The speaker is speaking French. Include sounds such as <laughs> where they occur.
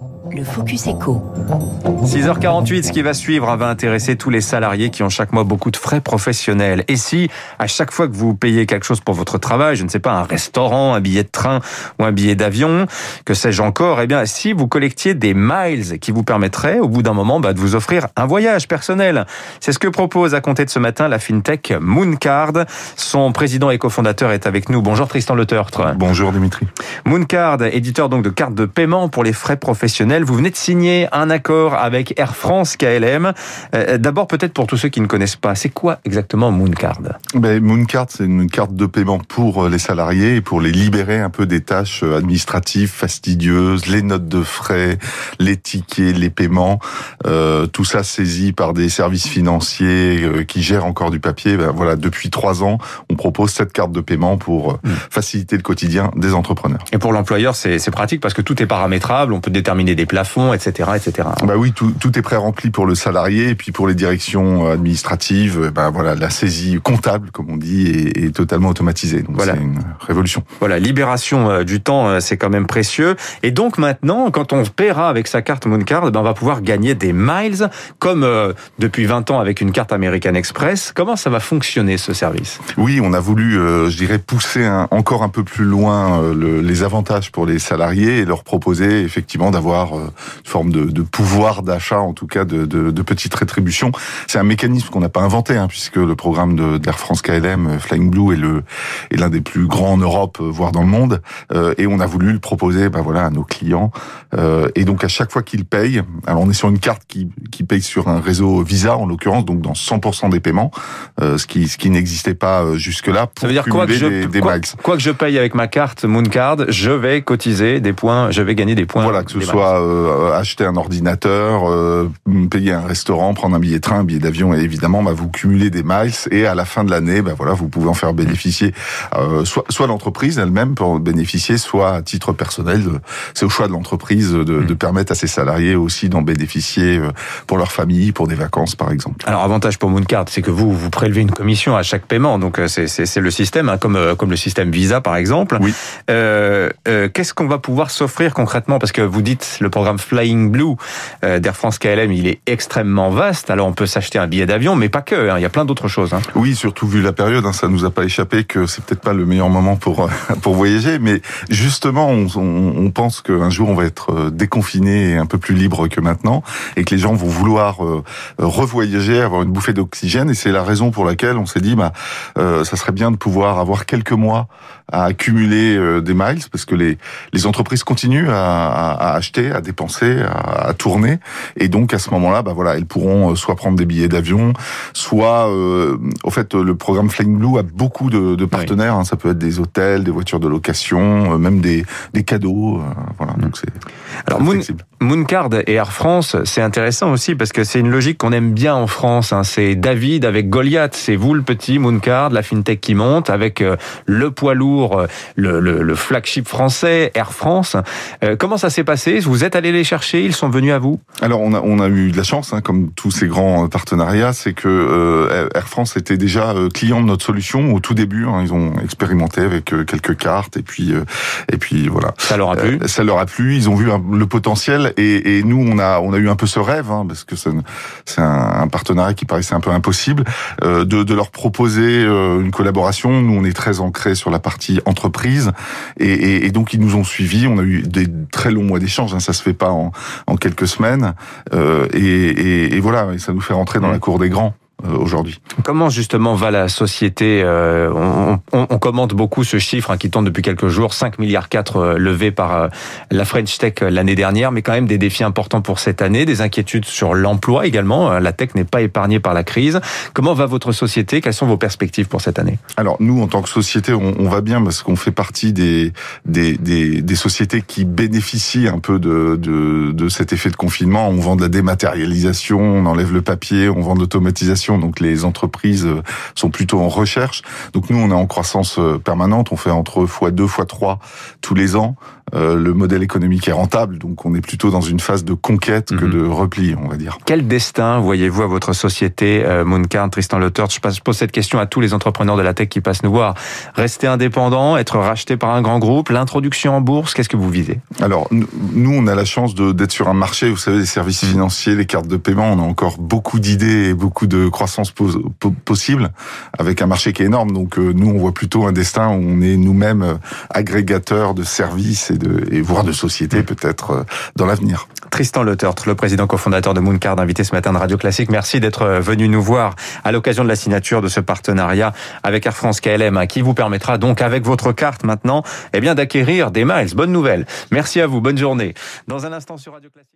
Thank you. Le Focus Echo. 6h48, ce qui va suivre va intéresser tous les salariés qui ont chaque mois beaucoup de frais professionnels. Et si, à chaque fois que vous payez quelque chose pour votre travail, je ne sais pas, un restaurant, un billet de train ou un billet d'avion, que sais-je encore, eh bien, si vous collectiez des miles qui vous permettraient, au bout d'un moment, bah, de vous offrir un voyage personnel. C'est ce que propose à compter de ce matin la FinTech Mooncard. Son président et cofondateur est avec nous. Bonjour Tristan Le Bonjour Dimitri. Mooncard, éditeur donc de cartes de paiement pour les frais professionnels vous venez de signer un accord avec Air France KLM. Euh, d'abord, peut-être pour tous ceux qui ne connaissent pas, c'est quoi exactement Mooncard? Ben, Mooncard, c'est une carte de paiement pour euh, les salariés et pour les libérer un peu des tâches euh, administratives fastidieuses, les notes de frais, les tickets, les paiements, euh, tout ça saisi par des services financiers qui gèrent encore du papier. Ben, voilà, depuis trois ans, on propose cette carte de paiement pour hmm. faciliter le quotidien des entrepreneurs. Et pour l'employeur, c'est pratique parce que tout est paramétrable, on peut déterminer des plafonds, etc., etc. Bah oui, tout, tout est pré-rempli pour le salarié et puis pour les directions administratives, bah voilà, la saisie comptable, comme on dit, est, est totalement automatisée. Donc voilà. c'est une révolution. Voilà, libération euh, du temps, euh, c'est quand même précieux. Et donc maintenant, quand on paiera avec sa carte Mooncard, ben on va pouvoir gagner des miles, comme euh, depuis 20 ans avec une carte American Express. Comment ça va fonctionner ce service? Oui, on a voulu, je dirais, pousser un, encore un peu plus loin le, les avantages pour les salariés et leur proposer effectivement d'avoir une forme de, de pouvoir d'achat, en tout cas de, de, de petites rétributions. C'est un mécanisme qu'on n'a pas inventé, hein, puisque le programme d'Air France KLM, euh, Flying Blue, est le est l'un des plus grands en Europe, euh, voire dans le monde. Euh, et on a voulu le proposer, ben voilà, à nos clients. Euh, et donc à chaque fois qu'ils payent, alors on est sur une carte qui qui paye sur un réseau Visa en l'occurrence, donc dans 100% des paiements, ce qui ce qui n'existait pas jusque-là. Pour Ça veut dire quoi que je des, quoi, quoi, que je paye avec ma carte Mooncard, je vais cotiser des points, je vais gagner des points. Voilà, que ce soit euh, acheter un ordinateur, euh, payer un restaurant, prendre un billet de train, un billet d'avion, et évidemment, bah, vous cumulez des miles et à la fin de l'année, bah, voilà, vous pouvez en faire bénéficier euh, soit, soit l'entreprise elle-même pour bénéficier, soit à titre personnel. C'est au choix de l'entreprise de, de, permettre à ses salariés aussi d'en bénéficier pour leur famille, pour des vacances, par exemple. Alors, avantage pour Mooncard, c'est que vous, vous prélevez une commission à chaque paiement, donc c'est le système, hein, comme, comme le système Visa, par exemple. Oui. Qu'est-ce qu'on va pouvoir s'offrir concrètement? Parce que vous dites le programme Flying Blue euh, d'Air France KLM, il est extrêmement vaste. Alors on peut s'acheter un billet d'avion, mais pas que. Hein. Il y a plein d'autres choses. Hein. Oui, surtout vu la période, hein, ça nous a pas échappé que c'est peut-être pas le meilleur moment pour euh, <laughs> pour voyager. Mais justement, on, on pense qu'un jour on va être euh, déconfiné et un peu plus libre que maintenant, et que les gens vont vouloir revoyager, avoir une bouffée d'oxygène. Et c'est la raison pour laquelle on s'est dit, bah, ça serait bien de pouvoir avoir quelques mois à accumuler des miles, parce que les les entreprises continuent à, à acheter, à dépenser, à, à, tourner, et donc à ce moment-là, bah voilà, elles pourront euh, soit prendre des billets d'avion, soit, euh, au fait, le programme Flying Blue a beaucoup de, de partenaires. Hein, ça peut être des hôtels, des voitures de location, euh, même des, des cadeaux. Euh, voilà, mm. donc c'est. Alors Moon, Mooncard et Air France, c'est intéressant aussi parce que c'est une logique qu'on aime bien en France. Hein. C'est David avec Goliath, c'est vous le petit Mooncard, la fintech qui monte avec le poids lourd, le, le, le flagship français, Air France. comment ça s'est passé? Vous êtes allé les chercher Ils sont venus à vous? Alors on a, on a eu de la chance, hein, comme tous ces grands euh, partenariats, c'est que euh, Air France était déjà euh, client de notre solution au tout début. Hein, ils ont expérimenté avec quelques cartes et puis et puis voilà. Ça leur a plu? ça leur a plu. Ils ont vu le potentiel et, et, nous on a on a eu un peu ce rêve hein, parce que c'est un, un, partenariat qui paraissait un peu impossible de, de leur proposer une collaboration. Nous on est très ancré sur la partie entreprise et, et, et donc ils nous ont suivis. On a eu des très longs mois d'échange. Hein, ça se fait pas en, en quelques semaines. Euh, et, et, voilà, et ça nous fait rentrer dans la cour des grands. Euh, aujourd'hui. Comment justement va la société euh, on, on, on, commente beaucoup ce chiffre hein, qui tourne depuis quelques jours, 5 milliards 4 euh, levés par la French Tech l'année dernière, mais quand même des défis importants pour cette année, des inquiétudes sur l'emploi également. La tech n'est pas épargnée par la crise. Comment va votre société? Quelles sont vos perspectives pour cette année? Alors nous, en tant que société, on, on va bien parce qu'on fait partie des, des, des, des, sociétés qui bénéficient un peu de, de, de cet effet de confinement. On vend de la dématérialisation, on enlève le papier, on vend de l'automatisation donc les entreprises euh, sont plutôt en recherche. Donc nous, on est en croissance euh, permanente, on fait entre x2, x3 tous les ans. Euh, le modèle économique est rentable, donc on est plutôt dans une phase de conquête que Mhm. de repli, on va dire. Quel destin voyez-vous à votre société, euh, Mooncard, Tristan Leutert Je pose cette question à tous les entrepreneurs de la tech qui passent nous voir. Rester indépendant, être racheté par un grand groupe, l'introduction en bourse, qu'est-ce que vous visez? Alors, nous- on a la chance d'être sur un marché, vous savez, les services financiers, les cartes de paiement, on a encore beaucoup d'idées et beaucoup de croissance pos- po- possible, avec un marché qui est énorme. Donc, euh, nous, on voit plutôt un destin où on est nous-mêmes euh, agrégateurs de services et, de, et voire de sociétés, peut-être, euh, dans l'avenir. Tristan Leutert, le président cofondateur de Mooncard, invité ce matin de Radio Classique. Merci d'être venu nous voir à l'occasion de la signature de ce partenariat avec Air France KLM, hein, qui vous permettra donc, avec votre carte maintenant, eh bien, d'acquérir des miles. Bonne nouvelle. Merci à vous. Bonne journée. Dans un instant sur Radio Classique.